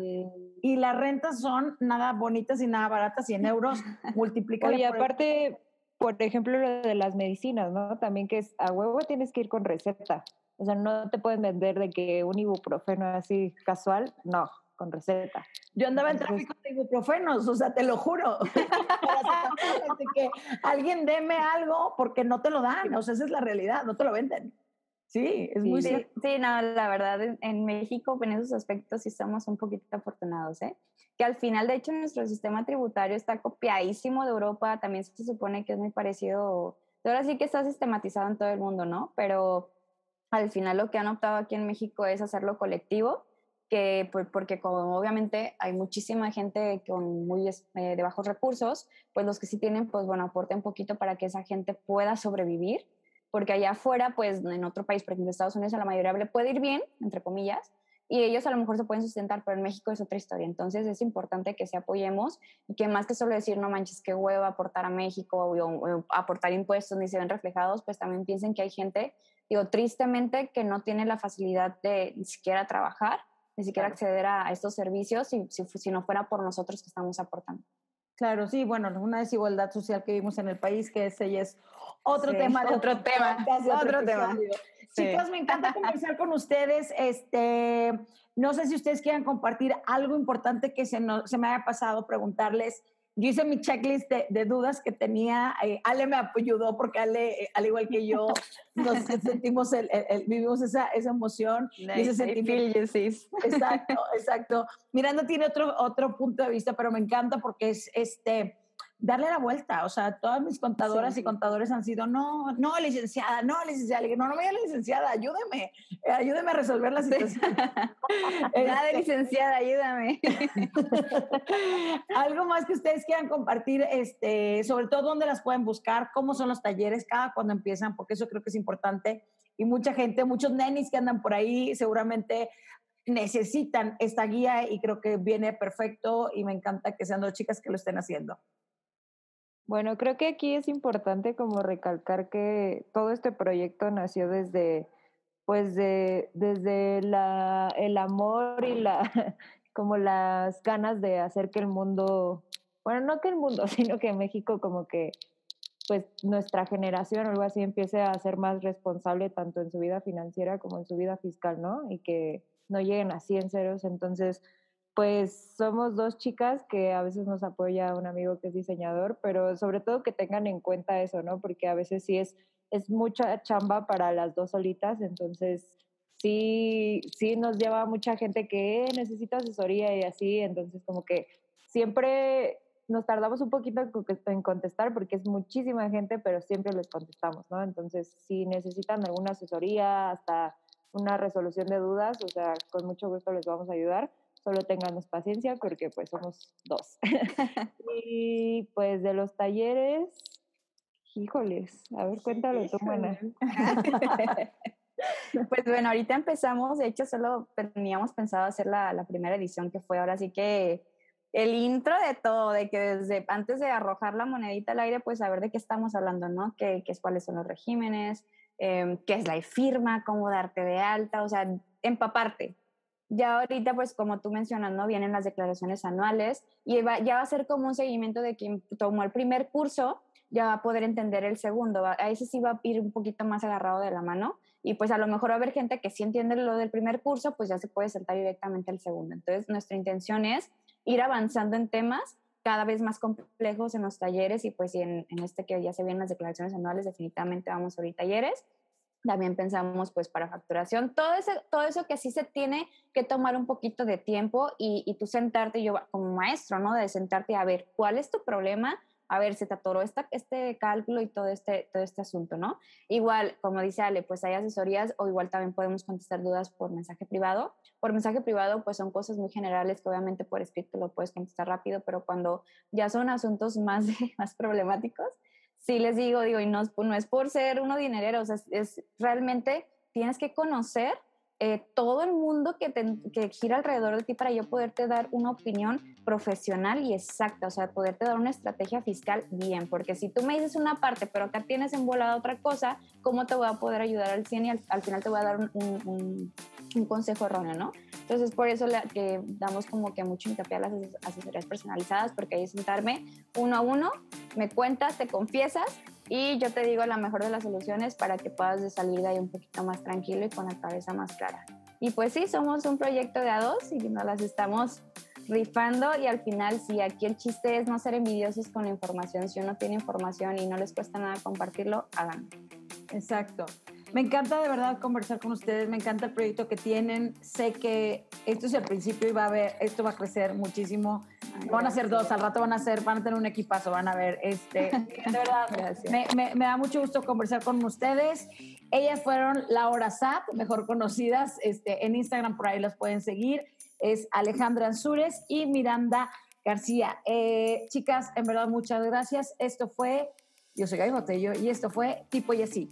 Y las rentas son nada bonitas y nada baratas, y en euros multiplicadas. Y aparte, por ejemplo, lo de las medicinas, ¿no? También que es a huevo tienes que ir con receta. O sea, no te pueden vender de que un ibuprofeno así casual, no, con receta. Yo andaba en tráfico de ibuprofenos, o sea, te lo juro. que alguien deme algo porque no te lo dan, o sea, esa es la realidad, no te lo venden. Sí, es muy sí, sí, no, la verdad, en, México en esos aspectos sí estamos un poquito afortunados, ¿eh? Que al final, de hecho, nuestro sistema tributario está copiadísimo de Europa, también se supone que es muy parecido, ahora sí que está sistematizado en todo el mundo, ¿no? Pero al final lo que han optado aquí en México es hacerlo colectivo que porque como obviamente hay muchísima gente con muy eh, de bajos recursos, pues los que sí tienen, pues bueno, aporten un poquito para que esa gente pueda sobrevivir, porque allá afuera, pues en otro país, por ejemplo Estados Unidos, a la mayoría le puede ir bien, entre comillas, y ellos a lo mejor se pueden sustentar, pero en México es otra historia. Entonces es importante que se apoyemos y que más que solo decir, no manches, qué huevo aportar a México o, aportar impuestos ni se ven reflejados, pues también piensen que hay gente, digo, tristemente, que no tiene la facilidad de ni siquiera trabajar ni siquiera acceder a estos servicios si, si, no fuera por nosotros que estamos aportando. Claro, sí, bueno, una desigualdad social que vivimos en el país, que ese es otro tema. otro tema, otro, tema. Chicos, me encanta conversar con ustedes. Este, no sé si ustedes quieran compartir algo importante que se, no, se me haya pasado preguntarles yo hice mi checklist de, dudas que tenía. Eh, Ale me ayudó porque Ale, eh, al igual que yo, nos sentimos, el, vivimos esa, esa emoción. y ese sentimiento. Exacto, exacto. Miranda tiene otro, otro punto de vista, pero me encanta porque es este darle la vuelta. O sea, todas mis contadoras y contadores han sido, no, no, licenciada, no, licenciada. Le no, no me licenciada, ayúdeme, eh, ayúdeme a resolver la situación. Nada de este licenciada, ayúdame. Algo más que ustedes quieran compartir, este, sobre todo dónde las pueden buscar, cómo son los talleres, cada cuando empiezan, porque eso creo que es importante. Y mucha gente, muchos nenis que andan por ahí, seguramente necesitan esta guía y creo que viene perfecto y me encanta que sean dos chicas que lo estén haciendo. Bueno, creo que aquí es importante como recalcar que todo este proyecto nació desde, pues de, desde la, el amor y la, como las ganas de hacer que el mundo, bueno, no que el mundo, sino que México como que, pues nuestra generación o algo así empiece a ser más responsable tanto en su vida financiera como en su vida fiscal, ¿no? Y que no lleguen así en ceros. Entonces, pues somos dos chicas que a veces nos apoya un amigo que es diseñador, pero sobre todo que tengan en cuenta eso, ¿no? Porque a veces sí es, es mucha chamba para las dos solitas, entonces sí, sí nos lleva mucha gente que eh, necesita asesoría y así, entonces como que siempre nos tardamos un poquito en contestar porque es muchísima gente, pero siempre les contestamos, ¿no? Entonces, si necesitan alguna asesoría, hasta una resolución de dudas, o sea, con mucho gusto les vamos a ayudar solo tenganos paciencia porque pues somos dos. y pues de los talleres, híjoles, a ver, cuéntalo tú, Mana. pues bueno, ahorita empezamos, de hecho solo teníamos pensado hacer la, la primera edición que fue ahora sí que el intro de todo, de que desde antes de arrojar la monedita al aire, pues saber de qué estamos hablando, ¿no? ¿Qué, qué cuáles son los regímenes? Eh, ¿Qué es la firma? ¿Cómo darte de alta? O sea, empaparte, ya ahorita, pues como tú mencionas, ¿no? Vienen las declaraciones anuales y ya va a ser como un seguimiento de quien tomó el primer curso, ya va a poder entender el segundo. A ese sí va a ir un poquito más agarrado de la mano y pues a lo mejor va a haber gente que sí entiende lo del primer curso, pues ya se puede saltar directamente al segundo. Entonces, nuestra intención es ir avanzando en temas cada vez más complejos en los talleres y pues en, en este que ya se vienen las declaraciones anuales, definitivamente vamos a abrir talleres también pensamos pues para facturación, todo, ese, todo eso que sí se tiene que tomar un poquito de tiempo y, y tú sentarte, yo como maestro, ¿no? De sentarte a ver cuál es tu problema, a ver, se te atoró esta, este cálculo y todo este, todo este asunto, ¿no? Igual, como dice Ale, pues hay asesorías o igual también podemos contestar dudas por mensaje privado. Por mensaje privado, pues son cosas muy generales que obviamente por escrito lo puedes contestar rápido, pero cuando ya son asuntos más, más problemáticos, sí les digo, digo, y no, no es por ser uno dinerero, o sea, es, realmente tienes que conocer eh, todo el mundo que, que, gira alrededor de ti para yo poderte dar una opinión profesional y exacta, o sea, poderte dar una estrategia fiscal bien, porque si tú me dices una parte, pero acá tienes embolada otra cosa, ¿cómo te voy a poder ayudar al 100 y al, final te voy a dar un, un, consejo erróneo, ¿no? Entonces, por eso le, que damos como que mucho hincapié a las asesorías personalizadas, porque ahí sentarme uno a uno, me cuentas, te confiesas y yo te digo la mejor de las soluciones para que puedas salir de ahí un poquito más tranquilo y con la cabeza más clara. Y pues sí, somos un proyecto de a dos y nos las estamos rifando y al final sí, aquí el chiste es no ser envidiosos con la información. Si uno tiene información y no les cuesta nada compartirlo, háganlo. Exacto. Me encanta de verdad conversar con ustedes, me encanta el proyecto que tienen. Sé que esto es el principio y va a ver, esto va a crecer muchísimo. van a ser dos, al rato van a ser, van a tener un equipazo, van a ver. Este, de verdad, me, me, me, da mucho gusto conversar con ustedes. Ellas fueron Laura Sat, mejor conocidas. Este, en Instagram por ahí las pueden seguir. Es Alejandra Ansures y Miranda García. Eh, chicas, en verdad, muchas gracias. Esto fue, yo soy Gaby Botello y esto fue Tipo y Así.